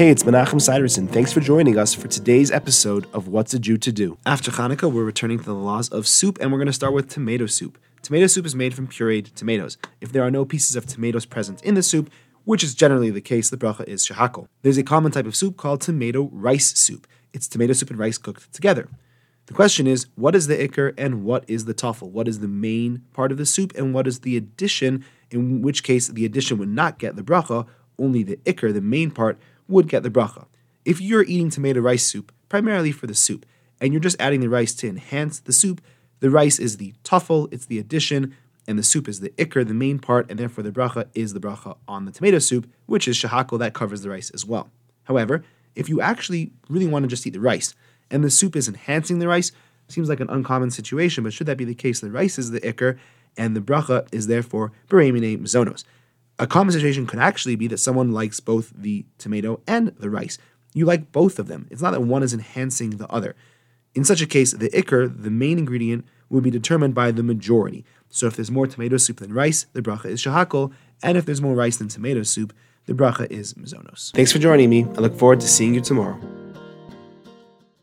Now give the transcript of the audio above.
Hey, it's Menachem Siderson. Thanks for joining us for today's episode of What's a Jew to Do. After Hanukkah, we're returning to the laws of soup, and we're going to start with tomato soup. Tomato soup is made from pureed tomatoes. If there are no pieces of tomatoes present in the soup, which is generally the case, the bracha is shehakol. There's a common type of soup called tomato rice soup. It's tomato soup and rice cooked together. The question is, what is the ikar and what is the tafel? What is the main part of the soup and what is the addition, in which case the addition would not get the bracha, only the ikar, the main part, would get the bracha. If you're eating tomato rice soup, primarily for the soup, and you're just adding the rice to enhance the soup, the rice is the tafel, it's the addition, and the soup is the ikar, the main part, and therefore the bracha is the bracha on the tomato soup, which is shehakol that covers the rice as well. However, if you actually really want to just eat the rice, and the soup is enhancing the rice, seems like an uncommon situation, but should that be the case, the rice is the ikar, and the bracha is therefore beremine mazonos. A common situation could actually be that someone likes both the tomato and the rice. You like both of them. It's not that one is enhancing the other. In such a case, the ikar, the main ingredient, will be determined by the majority. So if there's more tomato soup than rice, the bracha is shehakol, and if there's more rice than tomato soup, the bracha is mazonos. Thanks for joining me. I look forward to seeing you tomorrow.